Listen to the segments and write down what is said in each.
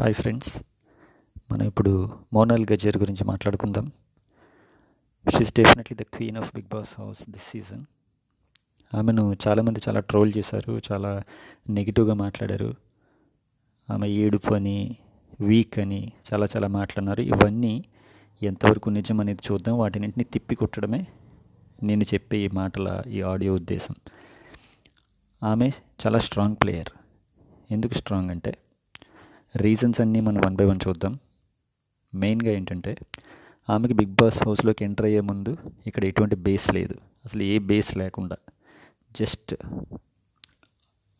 Hi friends. మనం ఇప్పుడు మోనాల్ గజర్ గురించి మాట్లాడుకుందాం. She's definitely the queen of Bigg Boss house this season ఆమెను చాలామంది చాలా ట్రోల్ చేశారు చాలా నెగిటివ్గా మాట్లాడారు. ఆమె ఏడుపు అని వీక్ అని చాలా చాలా మాట్లాడినారు. ఇవన్నీ ఎంతవరకు నిజం అనేది చూద్దాం. వాటినింటిని తిప్పి కొట్టడమే నేను చెప్పే ఈ మాటల ఈ ఆడియో ఉద్దేశం. ఆమె చాలా స్ట్రాంగ్ ప్లేయర్ ఎందుకు స్ట్రాంగ్ అంటే రీజన్స్ అన్నీ మనం వన్ బై వన్ చూద్దాం. మెయిన్గా ఏంటంటే ఆమెకి బిగ్ బాస్ హౌస్లోకి ఎంటర్ అయ్యే ముందు ఇక్కడ ఎటువంటి బేస్ లేదు. అసలు ఏ బేస్ లేకుండా జస్ట్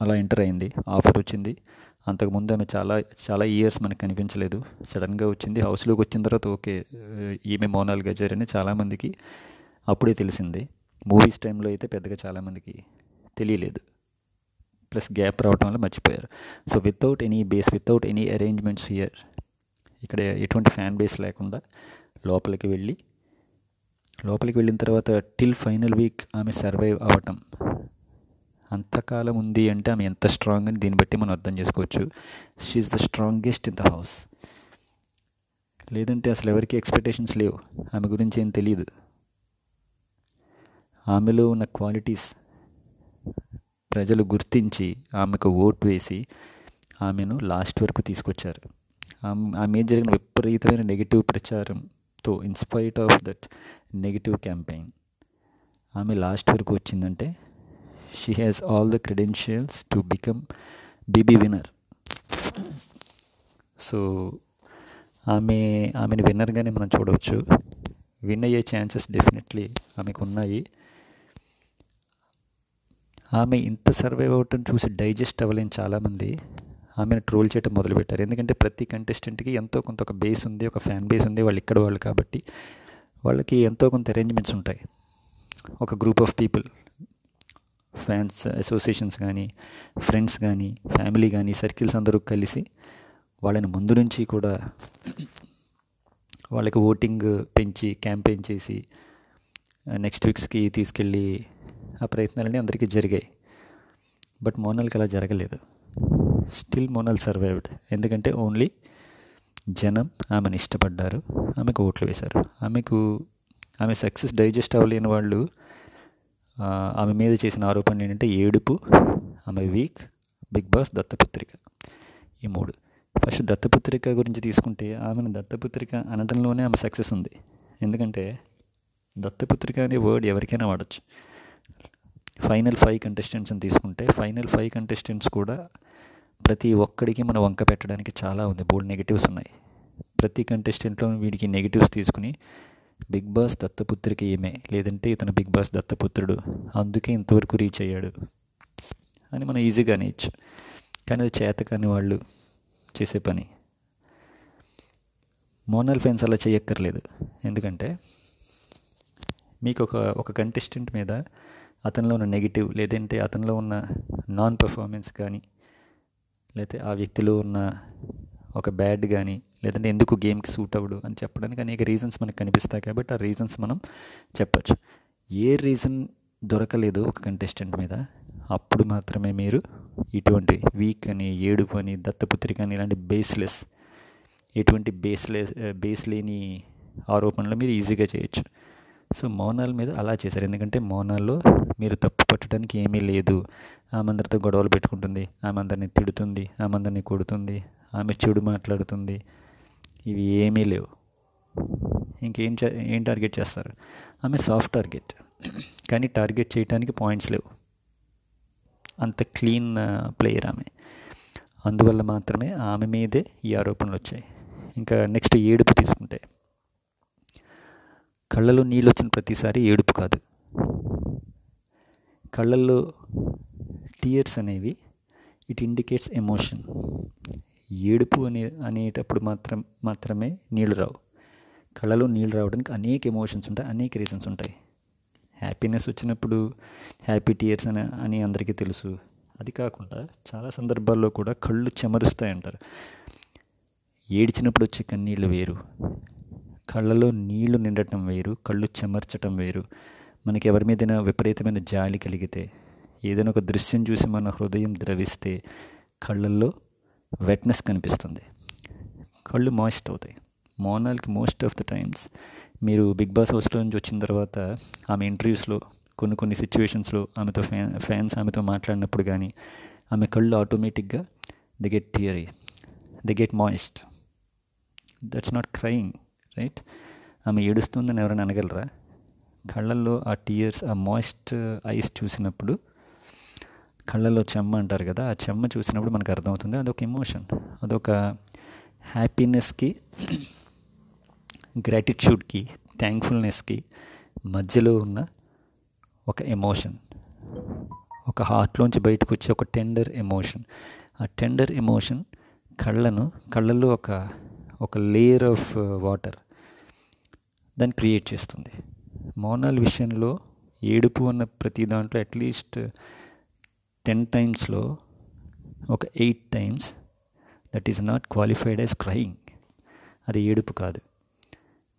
అలా ఎంటర్ అయింది. ఆఫర్ వచ్చింది. అంతకుముందు ఆమె చాలా చాలా ఇయర్స్ మనకు కనిపించలేదు. సడన్గా వచ్చింది. హౌస్లోకి వచ్చిన తర్వాత ఓకే ఈమె మోనాల్ గజర్ అని చాలామందికి అప్పుడే తెలిసింది. మూవీస్ టైంలో అయితే పెద్దగా చాలామందికి తెలియలేదు. ప్లస్ గ్యాప్ రావడం వల్ల మర్చిపోయారు. So without any base without any arrangements here ఇక్కడ ఎటువంటి ఫ్యాన్ బేస్ లేకుండా లోపలికి వెళ్ళి లోపలికి వెళ్ళిన తర్వాత టిల్ ఫైనల్ వీక్ ఆమె సర్వైవ్ అవ్వటం. అంతకాలం ఉంది అంటే ఆమె ఎంత స్ట్రాంగ్ అని దీన్ని బట్టి మనం అర్థం చేసుకోవచ్చు. She is the strongest in the house లేదంటే అసలు ఎవరికి ఎక్స్పెక్టేషన్స్ లేవు. ఆమె గురించి ఏం తెలియదు. ఆమెలో ఉన్న క్వాలిటీస్ ప్రజలు గుర్తించి ఆమెకు ఓట్ వేసి ఆమెను లాస్ట్ వరకు తీసుకొచ్చారు. ఆమె మీద జరిగిన విపరీతమైన negative ప్రచారంతో inspite of that negative campaign ఆమె లాస్ట్ వరకు వచ్చిందంటే she has all the credentials to become BB winner so ఆమె ఆమెను విన్నర్గానే మనం చూడవచ్చు. విన్ అయ్యే ఛాన్సెస్ డెఫినెట్లీ ఆమెకు ఉన్నాయి. ఆమె ఇంత సర్వైవ్ అవ్వటం చూసి డైజెస్ట్ అవ్వలేని చాలామంది ఆమెను ట్రోల్ చేయడం మొదలుపెట్టారు. ఎందుకంటే ప్రతి కంటెస్టెంట్కి ఎంతో కొంత ఒక బేస్ ఉంది ఒక ఫ్యాన్ బేస్ ఉంది వాళ్ళు ఇక్కడ వాళ్ళు కాబట్టి వాళ్ళకి ఎంతో కొంత అరేంజ్మెంట్స్ ఉంటాయి. ఒక group of people fans associations కానీ ఫ్రెండ్స్ కానీ ఫ్యామిలీ కానీ సర్కిల్స్ అందరూ కలిసి వాళ్ళని ముందు నుంచి కూడా వాళ్ళకి ఓటింగ్ పెంచి క్యాంపెయిన్ చేసి నెక్స్ట్ వీక్స్కి తీసుకెళ్ళి ఆ ప్రయత్నాలన్నీ అందరికీ జరిగాయి. బట్ మోనల్కి అలా జరగలేదు. Still Monal survived. ఎందుకంటే ఓన్లీ జనం ఆమెను ఇష్టపడ్డారు. ఆమెకు ఓట్లు వేశారు. ఆమెకు ఆమె సక్సెస్ డైజెస్ట్ అవ్వలేని వాళ్ళు ఆమె మీద చేసిన ఆరోపణలు ఏంటంటే ఏడుపు ఆమె వీక్ బిగ్ బాస్ దత్తపుత్రిక. ఈ మూడు. ఫస్ట్ దత్తపుత్రిక గురించి తీసుకుంటే ఆమెను దత్తపుత్రిక అనడంలోనే ఆమె సక్సెస్ ఉంది. ఎందుకంటే దత్తపుత్రిక అనే వర్డ్ ఎవరికైనా వాడచ్చు. ఫైనల్ ఫైవ్ కంటెస్టెంట్స్ని తీసుకుంటే ఫైనల్ ఫైవ్ కంటెస్టెంట్స్ కూడా ప్రతి ఒక్కడికి మనం వంక పెట్టడానికి చాలా ఉంది. బోల్డ్ నెగిటివ్స్ ఉన్నాయి. ప్రతి కంటెస్టెంట్లో వీడికి నెగిటివ్స్ తీసుకుని బిగ్ బాస్ దత్తపుత్రికి ఏమే? లేదంటే ఇతను బిగ్ బాస్ దత్తపుత్రుడు. అందుకే ఇంతవరకు రీచ్ అయ్యాడు. అని మనం ఈజీగా అనేయచ్చు. కానీ అది చేత కాని వాళ్ళు చేసే పని. మోనల్ ఫ్యాన్స్ అలా చేయక్కర్లేదు. ఎందుకంటే మీకు ఒక ఒక కంటెస్టెంట్ మీద అతనిలో ఉన్న నెగిటివ్ లేదంటే అతనిలో ఉన్న నాన్ పర్ఫార్మెన్స్ కానీ లేకపోతే ఆ వ్యక్తిలో ఉన్న ఒక బ్యాడ్ కానీ లేదంటే ఎందుకు గేమ్కి సూట్ అవ్వడు అని చెప్పడానికి అనేక రీజన్స్ మనకు కనిపిస్తాయి కాబట్టి ఆ రీజన్స్ మనం చెప్పచ్చు. ఏ రీజన్ దొరకలేదు ఒక కంటెస్టెంట్ మీద అప్పుడు మాత్రమే మీరు ఇటువంటి వీక్ అని ఏడుపు అని దత్తపుత్రి కానీ ఇలాంటి బేస్లెస్ ఎటువంటి బేస్లెస్ బేస్ లేని ఆరోపణలు మీరు ఈజీగా చేయొచ్చు. సో మోనాల్ మీద అలా చేశారు. ఎందుకంటే మోనాల్లో మీరు తప్పు పట్టడానికి ఏమీ లేదు. ఆమె అందరితో గొడవలు పెట్టుకుంటుంది. ఆమె అందరిని తిడుతుంది. ఆమె అందరిని కొడుతుంది. ఆమె చెడు మాట్లాడుతుంది. ఇవి ఏమీ లేవు. ఇంకేం ఏం టార్గెట్ చేస్తారు? ఆమె సాఫ్ట్ టార్గెట్. కానీ టార్గెట్ చేయడానికి పాయింట్స్ లేవు. అంత క్లీన్ ప్లేయర్ ఆమె. అందువల్ల మాత్రమే ఆమె మీదే ఈ ఆరోపణలు వచ్చాయి. ఇంకా నెక్స్ట్ ఏడుపు తీసుకుంటే కళ్ళలో నీళ్ళు వచ్చిన ప్రతిసారి ఏడుపు కాదు. కళ్ళల్లో టీయర్స్ అనేవి ఇట్ ఇండికేట్స్ ఎమోషన్ ఏడుపు అనే అనేటప్పుడు మాత్రం మాత్రమే నీళ్ళు రావు. కళ్ళలో నీళ్ళు రావడానికి అనేక ఎమోషన్స్ ఉంటాయి అనేక రీజన్స్ ఉంటాయి. హ్యాపీనెస్ వచ్చినప్పుడు హ్యాపీ టీయర్స్ అని అని అందరికీ తెలుసు. అది కాకుండా చాలా సందర్భాల్లో కూడా కళ్ళు చెమరుస్తాయి అంటారు వచ్చే కన్నీళ్ళు వేరు. కళ్ళలో నీళ్ళు నిండటం వేరు కళ్ళు చెమర్చటం వేరు. మనకి ఎవరి మీదైనా విపరీతమైన జాలి కలిగితే ఏదైనా ఒక దృశ్యం చూసి మన హృదయం ద్రవిస్తే కళ్ళల్లో వెట్నెస్ కనిపిస్తుంది. కళ్ళు మాయిస్ట్ అవుతాయి. మోనాల్కి మోస్ట్ ఆఫ్ ద టైమ్స్ మీరు బిగ్ బాస్ హౌస్లో నుంచి వచ్చిన తర్వాత ఆమె ఇంటర్వ్యూస్లో కొన్ని కొన్ని సిచ్యువేషన్స్లో ఆమెతో ఫ్యాన్ ఫ్యాన్స్ ఆమెతో మాట్లాడినప్పుడు కానీ ఆమె కళ్ళు ఆటోమేటిక్గా they get teary they get moist that's not crying right ఆమె ఏడుస్తుందని ఎవరైనా అనగలరా? కళ్ళల్లో ఆ టీయర్స్ ఆ మాయిస్ట్ ఐస్ చూసినప్పుడు కళ్ళల్లో చెమ్మ అంటారు కదా ఆ చెమ్మ చూసినప్పుడు మనకు అర్థమవుతుంది అదొక ఎమోషన్ అదొక హ్యాపీనెస్కి గ్రాటిట్యూడ్కి థ్యాంక్ఫుల్నెస్కి మధ్యలో ఉన్న ఒక ఎమోషన్ ఒక హార్ట్లోంచి బయటకు వచ్చే ఒక టెండర్ ఎమోషన్ ఆ టెండర్ ఎమోషన్ కళ్ళను కళ్ళల్లో ఒక ఒక లేయర్ ఆఫ్ వాటర్ దాన్ని క్రియేట్ చేస్తుంది. మోనాల్ విషయంలో ఏడుపు అన్న ప్రతి దాంట్లో అట్లీస్ట్ టెన్ టైమ్స్లో ఒక eight times that is not qualified as crying అది ఏడుపు కాదు.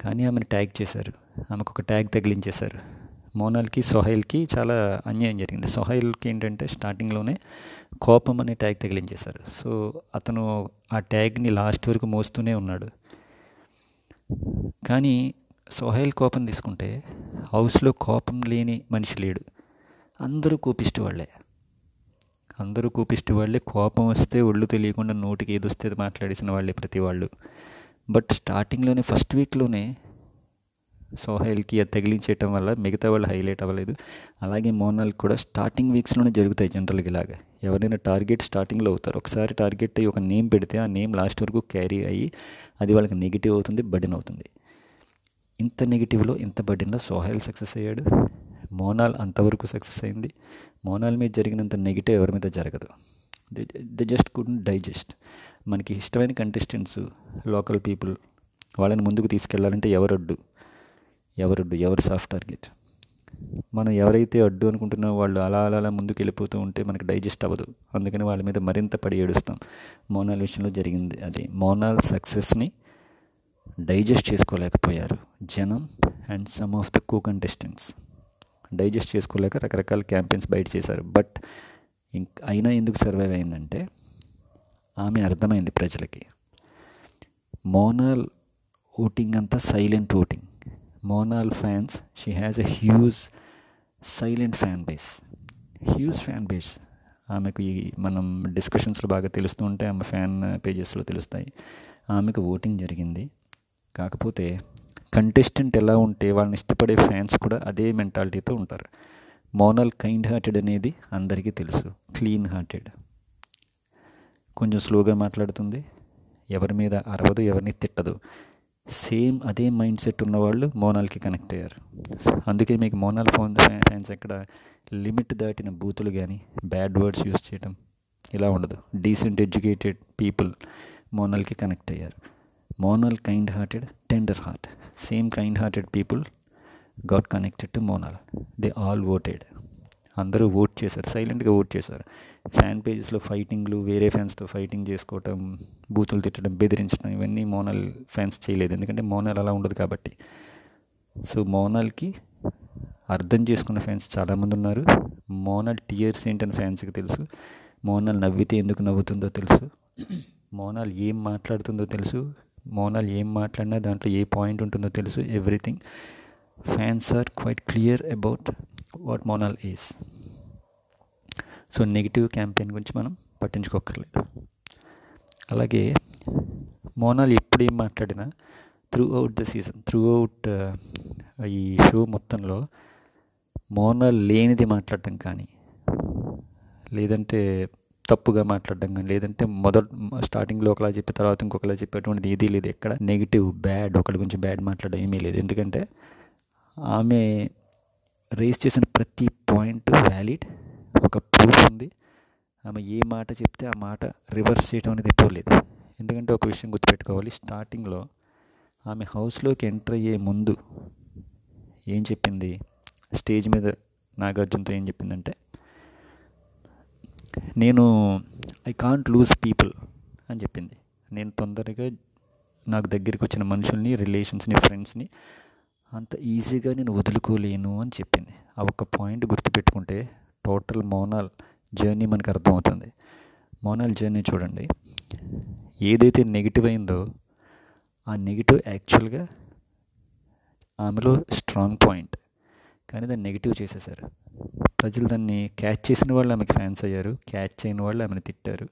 కానీ ఆమెను ట్యాగ్ చేశారు. ఆమెకు ఒక ట్యాగ్ తగిలించేశారు. మోనాల్కి సొహైల్కి చాలా అన్యాయం జరిగింది. సొహైల్కి ఏంటంటే స్టార్టింగ్లోనే కోపం అనే ట్యాగ్ తగిలించేశారు. సో అతను ఆ ట్యాగ్ని లాస్ట్ వరకు మోస్తూనే ఉన్నాడు. కానీ సోహైల్ కోపం తీసుకుంటే హౌస్లో కోపం లేని మనిషి లేడు. అందరూ కోపిష్టి వాళ్ళే. అందరూ కోపిష్టి వాళ్ళే. కోపం వస్తే ఒళ్ళు తెలియకుండా నోటికి ఏదొస్తే మాట్లాడేసిన వాళ్ళే ప్రతి వాళ్ళు బట్ స్టార్టింగ్లోనే ఫస్ట్ వీక్లోనే సోహైల్కి అది తగిలించేయటం వల్ల మిగతా వాళ్ళు హైలైట్ అవ్వలేదు. అలాగే మోనాల్ కూడా స్టార్టింగ్ వీక్స్లోనే జరుగుతాయి జనరల్గా ఇలాగ. ఎవరైనా టార్గెట్ స్టార్టింగ్లో అవుతారు. ఒకసారి టార్గెట్ అయ్యి ఒక నేమ్ పెడితే ఆ నేమ్ లాస్ట్ వరకు క్యారీ అయ్యి అది వాళ్ళకి నెగిటివ్ అవుతుంది బర్డెన్ అవుతుంది. ఇంత నెగిటివ్లో ఇంత బర్డెన్లో సోహైల్ సక్సెస్ అయ్యాడు. మోనాల్ అంతవరకు సక్సెస్ అయింది. మోనాల్ మీద జరిగినంత నెగిటివ్ ఎవరి మీద జరగదు. They they just could digest మనకి ఇష్టమైన కంటెస్టెంట్స్ లోకల్ పీపుల్ వాళ్ళని ముందుకు తీసుకెళ్ళాలంటే ఎవరొడ్డు ఎవరొడ్డు ఎవరు సాఫ్ట్ టార్గెట్ మనం ఎవరైతే అడ్డు అనుకుంటున్నా వాళ్ళు అలా అలా అలా ముందుకు వెళ్ళిపోతూ ఉంటే మనకి డైజెస్ట్ అవ్వదు. అందుకని వాళ్ళ మీద మరింత పడి ఏడుస్తాం. మోనాల్ విషయంలో జరిగింది అది. మోనాల్ సక్సెస్ని డైజెస్ట్ చేసుకోలేకపోయారు జనం and some of the co contestants digest చేసుకోలేక రకరకాల క్యాంపెయిన్స్ బయట చేశారు. బట్ ఇంక అయినా ఎందుకు సర్వైవ్ అయిందంటే ఆమె అర్థమైంది ప్రజలకి. మోనాల్ ఓటింగ్ అంతా silent voting. Monal fans she has a huge silent fan base huge fan base ఆమెకు ఈ మనం డిస్కషన్స్లో బాగా తెలుస్తూ ఉంటే ఆమె ఫ్యాన్ పేజెస్లో తెలుస్తాయి. ఆమెకు ఓటింగ్ జరిగింది. కాకపోతే కంటెస్టెంట్ ఎలా ఉంటే వాళ్ళని ఇష్టపడే ఫ్యాన్స్ కూడా అదే మెంటాలిటీతో ఉంటారు. మోనల్ కైండ్ హార్టెడ్ అనేది అందరికీ తెలుసు. క్లీన్ హార్టెడ్ కొంచెం స్లోగా మాట్లాడుతుంది. ఎవరి మీద అరవదు ఎవరిని తిట్టదు. సేమ్ అదే మైండ్ సెట్ ఉన్నవాళ్ళు మోనాల్కి కనెక్ట్ అయ్యారు. అందుకే మీకు మోనాల్ ఫోన్ ఫ్యాన్స్ ఎక్కడ లిమిట్ దాటిన బూతులు కానీ బ్యాడ్ వర్డ్స్ యూస్ చేయటం ఇలా ఉండదు. డీసెంట్ ఎడ్యుకేటెడ్ పీపుల్ మోనాల్కి కనెక్ట్ అయ్యారు. Monal kind hearted tender heart same kind hearted people got connected to Monal. They all voted అందరూ ఓట్ చేశారు సైలెంట్గా ఓట్ చేశారు. ఫ్యాన్ పేజెస్లో ఫైటింగ్లు వేరే ఫ్యాన్స్తో ఫైటింగ్ చేసుకోవటం బూతులు తిట్టడం బెదిరించడం ఇవన్నీ మోనల్ ఫ్యాన్స్ చేయలేదు. ఎందుకంటే మోనల్ అలా ఉండదు కాబట్టి. సో మోనల్కి అర్థం చేసుకున్న ఫ్యాన్స్ చాలామంది ఉన్నారు. మోనల్ టీయర్స్ ఏంటని ఫ్యాన్స్కి తెలుసు. మోనల్ నవ్వితే ఎందుకు నవ్వుతుందో తెలుసు. మోనాల్ ఏం మాట్లాడుతుందో తెలుసు. మోనాల్ ఏం మాట్లాడినా దాంట్లో ఏ పాయింట్ ఉంటుందో తెలుసు. Everything. Fans are quite clear about what Monal is so negative campaign గురించి మనం పట్టించుకోకర్లేదు అలాగే మోనాల్ ఎప్పుడు ఏం మాట్లాడినా throughout the season throughout ఈ షో మొత్తంలో మోనాల్ లేనిది మాట్లాడటం కానీ లేదంటే తప్పుగా మాట్లాడడం కానీ లేదంటే మొదట స్టార్టింగ్లో ఒకలా చెప్పి తర్వాత ఇంకొకలా చెప్పేటువంటిది ఏదీ లేదు. ఎక్కడ? నెగిటివ్ బ్యాడ్ ఒకటి గురించి బ్యాడ్ మాట్లాడడం ఏమీ లేదు. ఎందుకంటే ఆమె రేస్ చేసిన ప్రతి పాయింట్ వ్యాలిడ్ ఒక ప్రూఫ్ ఉంది. ఆమె ఏ మాట చెప్తే ఆ మాట రివర్స్ చేయడం అనేది ఎప్పుడు ఎందుకంటే ఒక విషయం గుర్తుపెట్టుకోవాలి. స్టార్టింగ్లో ఆమె హౌస్లోకి ఎంటర్ అయ్యే ముందు ఏం చెప్పింది? స్టేజ్ మీద నాగార్జునతో ఏం చెప్పిందంటే నేను ఐ కాంట్ లూజ్ పీపుల్ అని చెప్పింది. నేను తొందరగా నాకు దగ్గరికి వచ్చిన మనుషుల్ని రిలేషన్స్ని ఫ్రెండ్స్ని అంత ఈజీగా నేను వదులుకోలేను అని చెప్పింది. ఆ ఒక్క పాయింట్ గుర్తుపెట్టుకుంటే టోటల్ మోనాల్ జర్నీ మనకు అర్థమవుతుంది. మోనాల్ జర్నీ చూడండి. ఏదైతే నెగిటివ్ అయిందో ఆ నెగిటివ్ యాక్చువల్గా ఆమెలో స్ట్రాంగ్ పాయింట్. కానీ దాన్ని నెగిటివ్ చేసేసారు ప్రజలు దాన్ని క్యాచ్ చేసిన వాళ్ళు ఆమెకి ఫ్యాన్స్ అయ్యారు. క్యాచ్ చేయని వాళ్ళు ఆమెను తిట్టారు.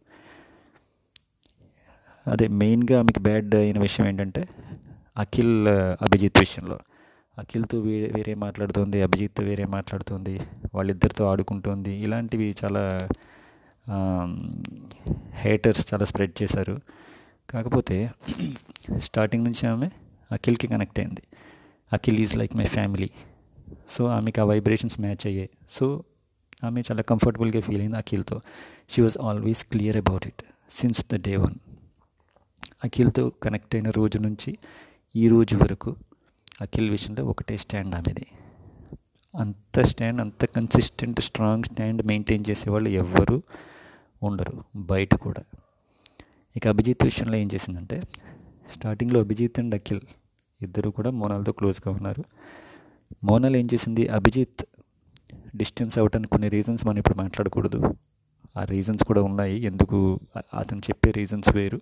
అదే మెయిన్గా ఆమెకి బ్యాడ్ అయిన విషయం ఏంటంటే అఖిల్ అభిజిత్ విషయంలో. అఖిల్తో వేరే వేరే మాట్లాడుతుంది అభిజిత్తో వేరే మాట్లాడుతుంది వాళ్ళిద్దరితో ఆడుకుంటుంది. ఇలాంటివి చాలా హేటర్స్ చాలా స్ప్రెడ్ చేశారు. కాకపోతే స్టార్టింగ్ నుంచి ఆమె అఖిల్కి కనెక్ట్ అయింది. Akhil is like my family so ఆమెకి ఆ వైబ్రేషన్స్ మ్యాచ్ అయ్యాయి. సో ఆమె చాలా కంఫర్టబుల్గా ఫీల్ అయింది అఖిల్తో. She was always clear about it since the day one అఖిల్తో connect అయిన రోజు నుంచి ఈ రోజు వరకు అఖిల్ విషయంలో ఒకటే స్టాండ్ ఆమెది. అంత స్టాండ్ అంత కన్సిస్టెంట్ స్ట్రాంగ్ స్టాండ్ మెయింటైన్ చేసేవాళ్ళు ఎవ్వరూ ఉండరు బయట కూడా. ఇక అభిజిత్ విషయంలో ఏం చేసిందంటే స్టార్టింగ్లో అభిజిత్ అండ్ అఖిల్ ఇద్దరు కూడా మోనాల్తో క్లోజ్గా ఉన్నారు. మోనాల్ ఏం చేసింది అభిజిత్ డిస్టెన్స్ అవ్వటానికి కొన్ని రీజన్స్ మనం ఇప్పుడు మాట్లాడకూడదు. ఆ రీజన్స్ కూడా ఉన్నాయి ఎందుకు అతను చెప్పే రీజన్స్ వేరు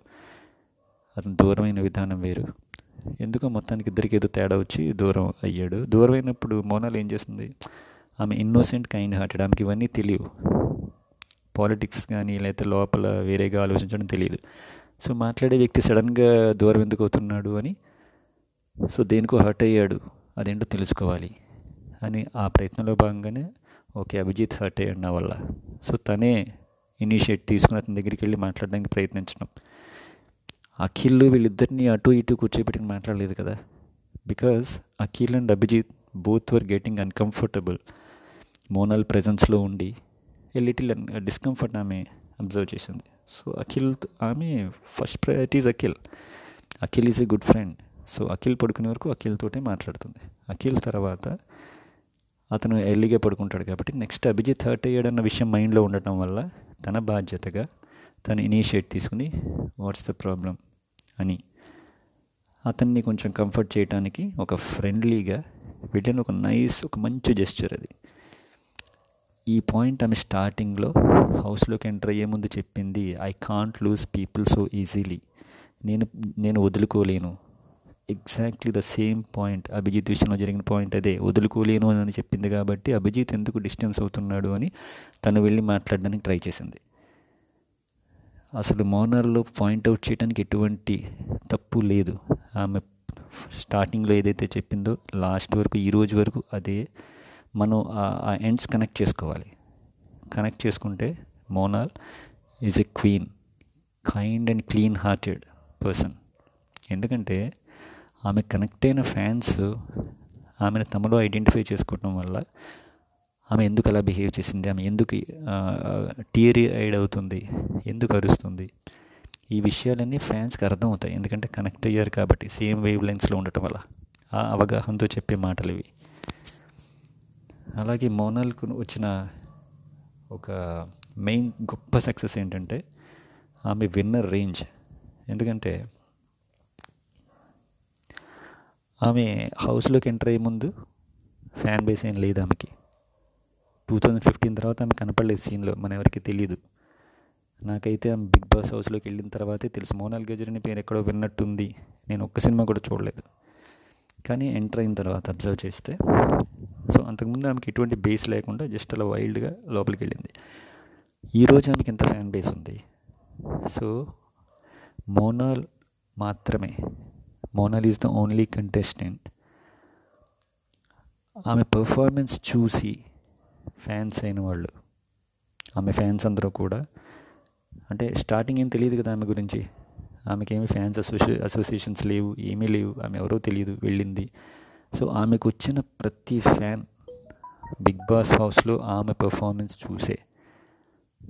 అతను దూరమైన విధానం వేరు. ఎందుకో మొత్తానికి ఇద్దరికి ఏదో తేడా వచ్చి దూరం అయ్యాడు. దూరం అయినప్పుడు మోనాల్ ఏం చేస్తుంది? ఆమె ఇన్నోసెంట్ కైండ్ హార్టెడ్ ఆమెకి ఇవన్నీ తెలియవు. పాలిటిక్స్ కానీ లేకపోతే లోపల వేరేగా ఆలోచించడం తెలియదు. సో మాట్లాడే వ్యక్తి సడన్గా దూరం ఎందుకు అవుతున్నాడు అని సో దేనికో హర్ట్ అయ్యాడు. అదేంటో తెలుసుకోవాలి అని ఆ ప్రయత్నంలో భాగంగానే ఓకే అభిజిత్ హర్ట్ అయ్యాడు నా వల్ల. సో తనే ఇనిషియేట్ తీసుకుని అతని దగ్గరికి వెళ్ళి మాట్లాడడానికి ప్రయత్నించడం. అఖిల్ వీళ్ళిద్దరిని అటు ఇటు కూర్చోబెట్టి మాట్లాడలేదు కదా? Because Akhil and Abhijeet both were getting uncomfortable Monal ప్రజెన్స్లో ఉండి ఏ లిటిల్ డిస్కంఫర్ట్ ఆమె అబ్జర్వ్ చేసింది. సో అఖిల్ ఆమె first priorities Akhil. Akhil is a good friend so Akhil పడుకునే వరకు అఖిల్ తోటే మాట్లాడుతుంది. అఖిల్ తర్వాత అతను ఎర్లీగా పడుకుంటాడు కాబట్టి నెక్స్ట్ అభిజిత్ హర్ట్ అయ్యాడన్న విషయం మైండ్లో ఉండటం వల్ల తన బాధ్యతగా తను ఇనిషియేట్ తీసుకుని వాట్స్ ద ప్రాబ్లం అని. అతన్ని కొంచెం కంఫర్ట్ చేయడానికి ఒక ఫ్రెండ్లీగా వీటిని ఒక నైస్ ఒక మంచి జెస్చర్ అది. ఈ పాయింట్ ఆమె స్టార్టింగ్లో హౌస్లోకి ఎంటర్ అయ్యే ముందు చెప్పింది I can't lose people so easily నేను నేను వదులుకోలేను. Exactly the same point Abhijeet విషయంలో జరిగిన పాయింట్ అదే. వదులుకోలేను అని చెప్పింది కాబట్టి అభిజిత్ ఎందుకు డిస్టెన్స్ అవుతున్నాడు అని తను వెళ్ళి మాట్లాడడానికి ట్రై చేసింది. అసలు మోనర్లో పాయింట్అవుట్ చేయడానికి ఎటువంటి తప్పు లేదు. ఆమె స్టార్టింగ్లో ఏదైతే చెప్పిందో లాస్ట్ వరకు ఈ రోజు వరకు అదే మనం ఆ ఎండ్స్ కనెక్ట్ చేసుకోవాలి. కనెక్ట్ చేసుకుంటే Monal is a queen kind and clean hearted person ఎందుకంటే ఆమె కనెక్ట్ అయిన ఫ్యాన్స్ ఆమెను తమలో ఐడెంటిఫై చేసుకోవటం వల్ల ఆమె ఎందుకు అలా బిహేవ్ చేసింది? ఆమె ఎందుకు టీరీ ఐడ్ అవుతుంది? ఎందుకు అరుస్తుంది? ఈ విషయాలన్నీ ఫ్యాన్స్కి అర్థం అవుతాయి ఎందుకంటే కనెక్ట్ అయ్యారు కాబట్టి సేమ్ వేవ్ లైన్స్లో ఉండటం వల్ల. ఆ అవగాహనతో చెప్పే మాటలు ఇవి. అలాగే మోనాల్కు వచ్చిన ఒక మెయిన్ గొప్ప సక్సెస్ ఏంటంటే ఆమె విన్నర్ రేంజ్. ఎందుకంటే ఆమె హౌస్లోకి ఎంటర్ అయ్యే ముందు ఫ్యాన్ బేస్ ఏం లేదు ఆమెకి. టూ థౌజండ్ ఫిఫ్టీన్ తర్వాత ఆమె కనపడలేదు సీన్లో మన ఎవరికి తెలియదు నాకైతే ఆమె బిగ్ బాస్ హౌస్లోకి వెళ్ళిన తర్వాతే తెలుసు మోనాల్ అని పేరు ఎక్కడో విన్నట్టుంది నేను ఒక్క సినిమా కూడా చూడలేదు. కానీ ఎంటర్ అయిన తర్వాత అబ్జర్వ్ చేస్తే సో అంతకుముందు ఆమెకి ఎటువంటి బేస్ లేకుండా జస్ట్ అలా వైల్డ్గా లోపలికి వెళ్ళింది. ఈరోజు ఆమెకి ఎంత ఫ్యాన్ బేస్ ఉంది? సో మోనాల్ మాత్రమే. Monal is the only contestant. ఆమె పర్ఫార్మెన్స్ చూసి ఫ్యాన్స్ అయిన వాళ్ళు. ఆమె ఫ్యాన్స్ అందరూ కూడా. అంటే స్టార్టింగ్ ఏం తెలియదు కదా ఆమె గురించి. ఆమెకి ఏమి ఫ్యాన్స్ అసోసి అసోసియేషన్స్ లేవు ఏమీ లేవు ఆమె ఎవరో తెలియదు వెళ్ళింది. సో ఆమెకు వచ్చిన ప్రతి ఫ్యాన్ బిగ్ బాస్ హౌస్లో ఆమె పెర్ఫార్మెన్స్ చూసే.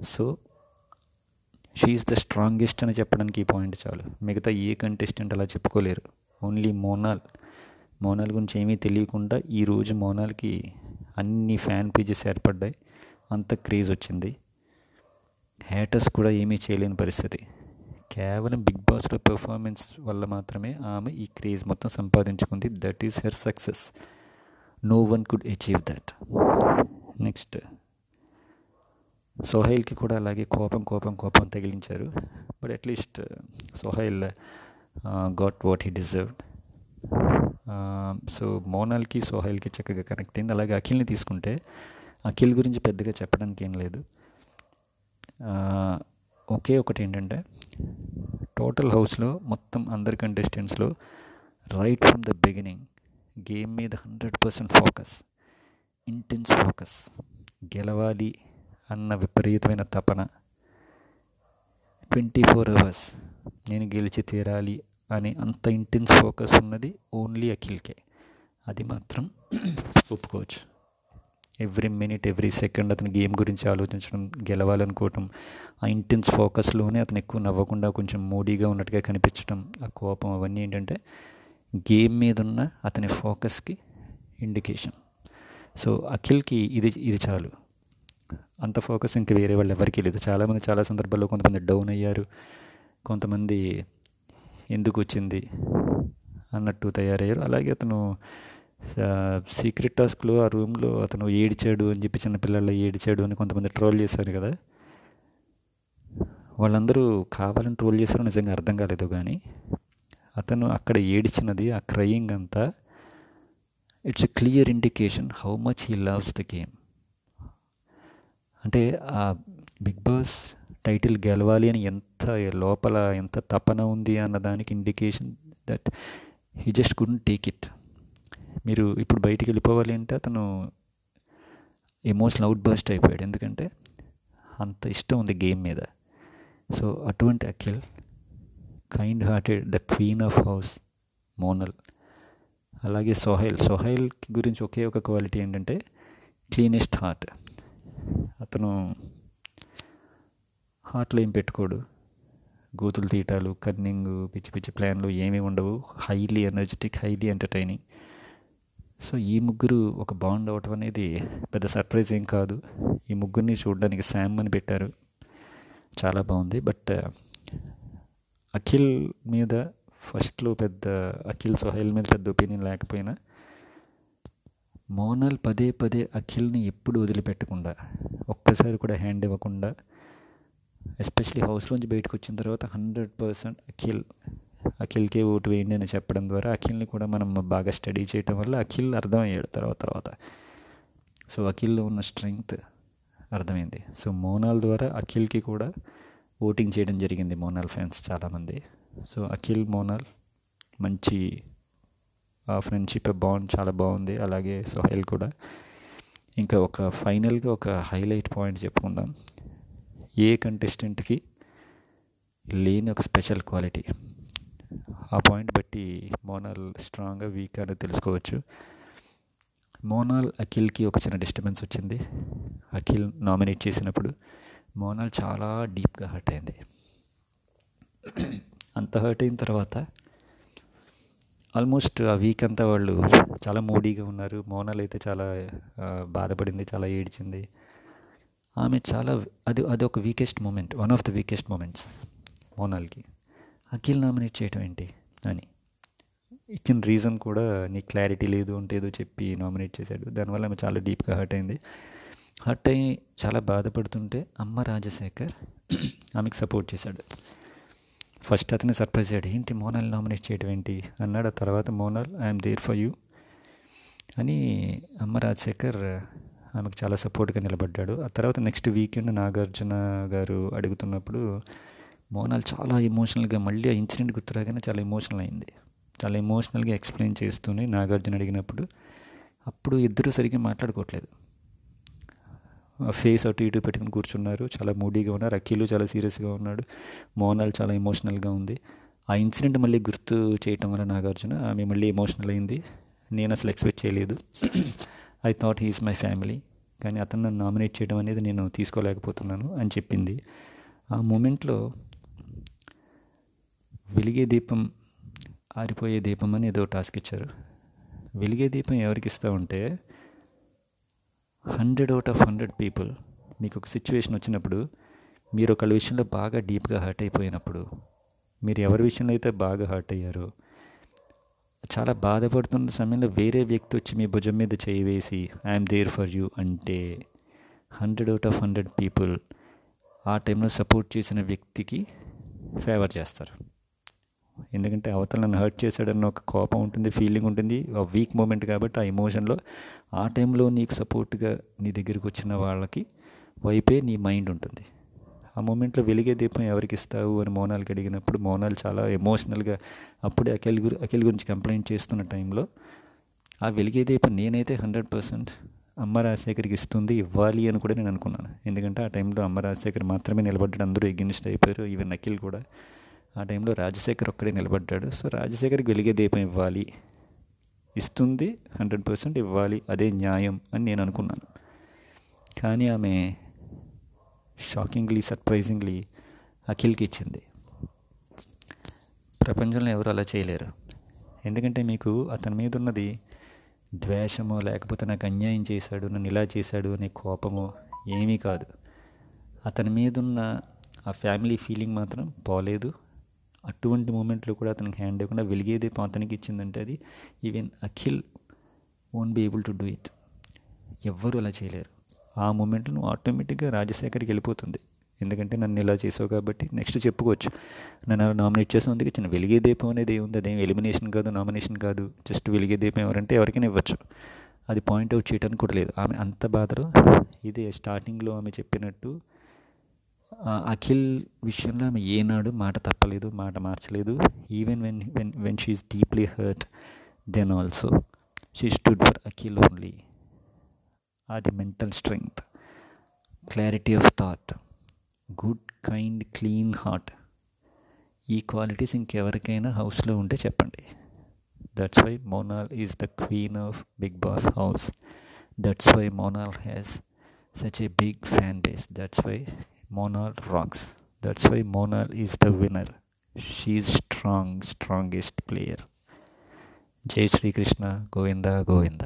సో షీఈస్ ద స్ట్రాంగెస్ట్ అని చెప్పడానికి ఈ పాయింట్ చాలు. మిగతా ఏ కంటెస్టెంట్ అలా చెప్పుకోలేరు. ఓన్లీ మోనాల్. మోనాల్ గురించి ఏమీ తెలియకుండా ఈరోజు మోనాల్కి అన్ని ఫ్యాన్ పేజెస్ ఏర్పడ్డాయి. అంత క్రేజ్ వచ్చింది. హ్యాటర్స్ కూడా ఏమీ చేయలేని పరిస్థితి. కేవలం బిగ్ బాస్లో పెర్ఫార్మెన్స్ వల్ల మాత్రమే ఆమె ఈ క్రేజ్ మొత్తం సంపాదించుకుంది. That is her success no one could achieve that next సోహైల్కి కూడా అలాగే కోపం కోపం కోపం తగిలించారు. But at least Sohail got what he deserved so మోనాల్కి సోహైల్కి చక్కగా కనెక్ట్ అయింది. అలాగే అఖిల్ని తీసుకుంటే అఖిల్ గురించి పెద్దగా చెప్పడానికి ఏం లేదు. ఒకే ఒకటి ఏంటంటే టోటల్ హౌస్లో మొత్తం అందరి కంటెస్టెంట్స్లో right from the beginning game మీద hundred percent focus intense focus గెలవాలి అన్న విపరీతమైన తపన ట్వంటీ ఫోర్ అవర్స్ నేను గెలిచి తీరాలి కానీ అంత ఇంటెన్స్ ఫోకస్ ఉన్నది ఓన్లీ అఖిల్కే. అది మాత్రం ఒప్పుకోవచ్చు. ఎవ్రీ మినిట్ ఎవ్రీ సెకండ్ అతని గేమ్ గురించి ఆలోచించడం గెలవాలనుకోవటం ఆ ఇంటెన్స్ ఫోకస్లోనే అతను ఎక్కువ నవ్వకుండా కొంచెం మూడీగా ఉన్నట్టుగా కనిపించడం ఆ కోపం అవన్నీ ఏంటంటే గేమ్ మీద ఉన్న అతని ఫోకస్కి ఇండికేషన్ సో అఖిల్కి ఇది ఇది చాలు. అంత ఫోకస్ ఇంకా వేరే వాళ్ళు ఎవరికీ లేదు. చాలామంది చాలా సందర్భాల్లో కొంతమంది డౌన్ అయ్యారు. కొంతమంది ఎందుకు వచ్చింది అన్నట్టు తయారయ్యారు. అలాగే అతను సీక్రెట్ టాస్క్లో ఆ రూమ్లో అతను ఏడిచాడు అని చెప్పి చిన్నపిల్లల్లో ఏడిచాడు అని కొంతమంది ట్రోల్ చేశారు కదా. వాళ్ళందరూ కావాలని ట్రోల్ చేశారు నిజంగా అర్థం కాలేదు కానీ అతను అక్కడ ఏడిచినది ఆ క్రయింగ్ అంతా it's a clear indication how much he loves the game అంటే ఆ బిగ్ బాస్ టైటిల్ గెలవాలి అని ఎంత లోపల ఎంత తపన ఉంది అన్న దానికి indication that he just couldn't take it మీరు ఇప్పుడు బయటికి వెళ్ళిపోవాలి అంటే అతను ఎమోషనల్ అవుట్ బర్స్ట్ అయిపోయాడు. ఎందుకంటే అంత ఇష్టం ఉంది గేమ్ మీద. సో అటువంటి Akhil kind hearted the queen of house Monal అలాగే సోహైల్ సోహైల్ గురించి ఒకే ఒక క్వాలిటీ ఏంటంటే క్లీనెస్ట్ హార్ట్ అతను హార్ట్లో ఏం పెట్టుకోడు. గోతులు తీయటాలు కన్నింగ్ పిచ్చి పిచ్చి ప్లాన్లు ఏమీ ఉండవు. Highly energetic highly entertaining so ఈ ముగ్గురు ఒక బాండ్ అవటం అనేది పెద్ద సర్ప్రైజ్ ఏం కాదు. ఈ ముగ్గురిని చూడడానికి శామ్ అని పెట్టారు. చాలా బాగుంది. బట్ uh, అఖిల్ మీద ఫస్ట్లో పెద్ద అఖిల్ సోహైల్ మీద పెద్ద ఒపీనియన్ లేకపోయినా మోనల్ పదే పదే అఖిల్ని ఎప్పుడు వదిలిపెట్టకుండా ఒక్కసారి కూడా హ్యాండ్ ఇవ్వకుండా ఎస్పెషలీ హౌస్లోంచి బయటకు వచ్చిన తర్వాత హండ్రెడ్ పర్సెంట్ అఖిల్ అఖిల్కే ఓటు వేయండి అని చెప్పడం ద్వారా అఖిల్ని కూడా మనం బాగా స్టడీ చేయటం వల్ల అఖిల్ అర్థమయ్యాడు తర్వాత తర్వాత. సో అఖిల్లో ఉన్న స్ట్రెంగ్త్ అర్థమైంది. సో మోనాల్ ద్వారా అఖిల్కి కూడా ఓటింగ్ చేయడం జరిగింది మోనాల్ ఫ్యాన్స్ చాలామంది. సో అఖిల్ మోనాల్ మంచి ఫ్రెండ్షిప్ బాండ్ చాలా బాగుంది. అలాగే సోహెల్ కూడా. ఇంకా ఒక ఫైనల్గా ఒక హైలైట్ పాయింట్ చెప్పుకుందాం. ఏ కంటెస్టెంట్కి లేని ఒక స్పెషల్ క్వాలిటీ ఆ పాయింట్ బట్టి మోనాల్ స్ట్రాంగ్గా వీక్ అని తెలుసుకోవచ్చు. మోనాల్ అఖిల్కి ఒక చిన్న డిస్టర్బెన్స్ వచ్చింది. అఖిల్ నామినేట్ చేసినప్పుడు మోనాల్ చాలా డీప్గా హర్ట్ అయింది. అంత హర్ట్ అయిన తర్వాత ఆల్మోస్ట్ ఆ వీక్ అంతా వాళ్ళు చాలా మూడీగా ఉన్నారు. మోనాల్ అయితే చాలా బాధపడింది చాలా ఏడ్చింది. ఆమె చాలా అది అది ఒక weakest moment one of the weakest moments మోనాల్కి. Akhil nominate చేయటం ఏంటి అని. ఇచ్చిన రీజన్ కూడా నీ క్లారిటీ లేదు అంటే ఏదో చెప్పి నామినేట్ చేశాడు. దానివల్ల ఆమె చాలా డీప్గా హర్ట్ అయింది. హర్ట్ అయ్యి చాలా బాధపడుతుంటే అమ్మ రాజశేఖర్ ఆమెకు సపోర్ట్ చేశాడు. ఫస్ట్ అతను సర్ప్రైజ్ అయ్యాడు. ఏంటి మోనాల్ నామినేట్ చేయడం ఏంటి? అన్నాడు. ఆ తర్వాత Monal I'm there for you అని అమ్మ రాజశేఖర్ ఆమెకు చాలా సపోర్ట్గా నిలబడ్డాడు. ఆ తర్వాత నెక్స్ట్ వీకెండ్ నాగార్జున గారు అడుగుతున్నప్పుడు మోనాల్ చాలా ఎమోషనల్గా మళ్ళీ ఆ ఇన్సిడెంట్ గుర్తురాగానే చాలా ఎమోషనల్ అయింది. చాలా ఎమోషనల్గా ఎక్స్ప్లెయిన్ చేస్తూనే నాగార్జున అడిగినప్పుడు అప్పుడు ఇద్దరు సరిగ్గా మాట్లాడుకోవట్లేదు. ఫేస్ అటు ఇటు పెట్టుకుని కూర్చున్నారు. చాలా మూడీగా ఉన్నారు. అఖిలు చాలా సీరియస్గా ఉన్నాడు. మోనాల్ చాలా ఎమోషనల్గా ఉంది. ఆ ఇన్సిడెంట్ మళ్ళీ గుర్తు చేయటం వల్ల నాగార్జున ఆమె మళ్ళీ ఎమోషనల్ అయింది. నేను అసలు ఎక్స్పెక్ట్ చేయలేదు. I thought he's my family కానీ అతను నన్ను నామినేట్ చేయడం అనేది నేను తీసుకోలేకపోతున్నాను అని చెప్పింది. ఆ మూమెంట్లో వెలిగే దీపం ఆరిపోయే దీపం అని ఏదో టాస్క్ ఇచ్చారు. వెలిగే దీపం ఎవరికి ఇస్తా ఉంటే hundred out of hundred people మీకు ఒక సిచ్యువేషన్ వచ్చినప్పుడు మీరు ఒకళ్ళ విషయంలో బాగా డీప్గా హర్ట్ అయిపోయినప్పుడు మీరు ఎవరి విషయంలో అయితే బాగా హర్ట్ అయ్యారో చాలా బాధపడుతున్న సమయంలో వేరే వ్యక్తి వచ్చి మీ భుజం మీద చేయి వేసి ఐఎమ్ దేర్ ఫర్ యూ అంటే hundred out of hundred people ఆ టైంలో సపోర్ట్ చేసిన వ్యక్తికి ఫేవర్ చేస్తారు. ఎందుకంటే అవతల నన్ను హర్ట్ చేశాడన్న ఒక కోపం ఉంటుంది ఫీలింగ్ ఉంటుంది ఆ వీక్ మూమెంట్ కాబట్టి ఆ ఎమోషన్లో ఆ టైంలో నీకు సపోర్ట్గా నీ దగ్గరికి వచ్చిన వాళ్ళకి వైపే నీ మైండ్ ఉంటుంది. ఆ మూమెంట్లో వెలిగే దీపం ఎవరికి ఇస్తావు అని మోనాల్కి అడిగినప్పుడు మోనాల్ చాలా ఎమోషనల్గా అప్పుడే అఖిల్ గురి అఖిల్ గురించి కంప్లైంట్ చేస్తున్న టైంలో ఆ వెలిగే దీపం నేనైతే హండ్రెడ్ పర్సెంట్ అమ్మ రాజశేఖర్కి ఇస్తుంది ఇవ్వాలి అని కూడా నేను అనుకున్నాను. ఎందుకంటే ఆ టైంలో అమ్మ రాజశేఖర్ మాత్రమే నిలబడ్డాడు అందరూ ఎగ్నిస్ట్ అయిపోయారు. ఈవెన్ అఖిల్ కూడా ఆ టైంలో రాజశేఖర్ ఒక్కడే నిలబడ్డాడు. సో రాజశేఖర్కి వెలిగే దీపం ఇవ్వాలి ఇస్తుంది హండ్రెడ్ పర్సెంట్ ఇవ్వాలి అదే న్యాయం అని నేను అనుకున్నాను. కానీ ఆమె షాకింగ్లీ సర్ప్రైజింగ్లీ అఖిల్కి ఇచ్చింది. ప్రపంచంలో ఎవరు అలా చేయలేరు? ఎందుకంటే మీకు అతని మీద ఉన్నది ద్వేషము లేకపోతే నాకు అన్యాయం చేశాడు నన్ను ఇలా చేశాడు అనే కోపమో ఏమీ కాదు. అతని మీద ఉన్న ఆ ఫ్యామిలీ ఫీలింగ్ మాత్రం పోలేదు. అటువంటి మూమెంట్లో కూడా అతనికి హ్యాండ్ ఇవ్వకుండా వెలిగేదే అతనికి ఇచ్చిందంటే అది even Akhil won't be able to do it. ఎవ్వరూ అలా చేయలేరు. ఆ మూమెంట్లో నువ్వు ఆటోమేటిక్గా రాజశేఖర్కి వెళ్ళిపోతుంది. ఎందుకంటే నన్ను ఇలా చేసావు కాబట్టి నెక్స్ట్ చెప్పుకోవచ్చు. నన్ను అలా నామినేట్ చేసి అందుకే చిన్న వెలిగే దీపం అనేది ఏముంది? అదేం ఎలిమినేషన్ కాదు నామినేషన్ కాదు. జస్ట్ వెలిగే దీపం ఎవరంటే ఎవరికైనా ఇవ్వచ్చు. అది పాయింట్ అవుట్ చేయడానికి కూడా లేదు. ఆమె అంత బాధలో ఇదే స్టార్టింగ్లో ఆమె చెప్పినట్టు అఖిల్ విషయంలో ఆమె ఏనాడు మాట తప్పలేదు మాట మార్చలేదు. Even when when when she's deeply hurt then also she stood for Akhil only అది mental strength. Clarity of thought. Good kind clean heart. ఈ క్వాలిటీస్ ఇంకెవరికైనా హౌస్లో ఉంటే చెప్పండి. That's why Monal is the queen of Bigg Boss house that's why Monal has such a big fan base that's why Monal rocks that's why Monal is the winner she's strong strongest player జై శ్రీకృష్ణ గోవింద గోవింద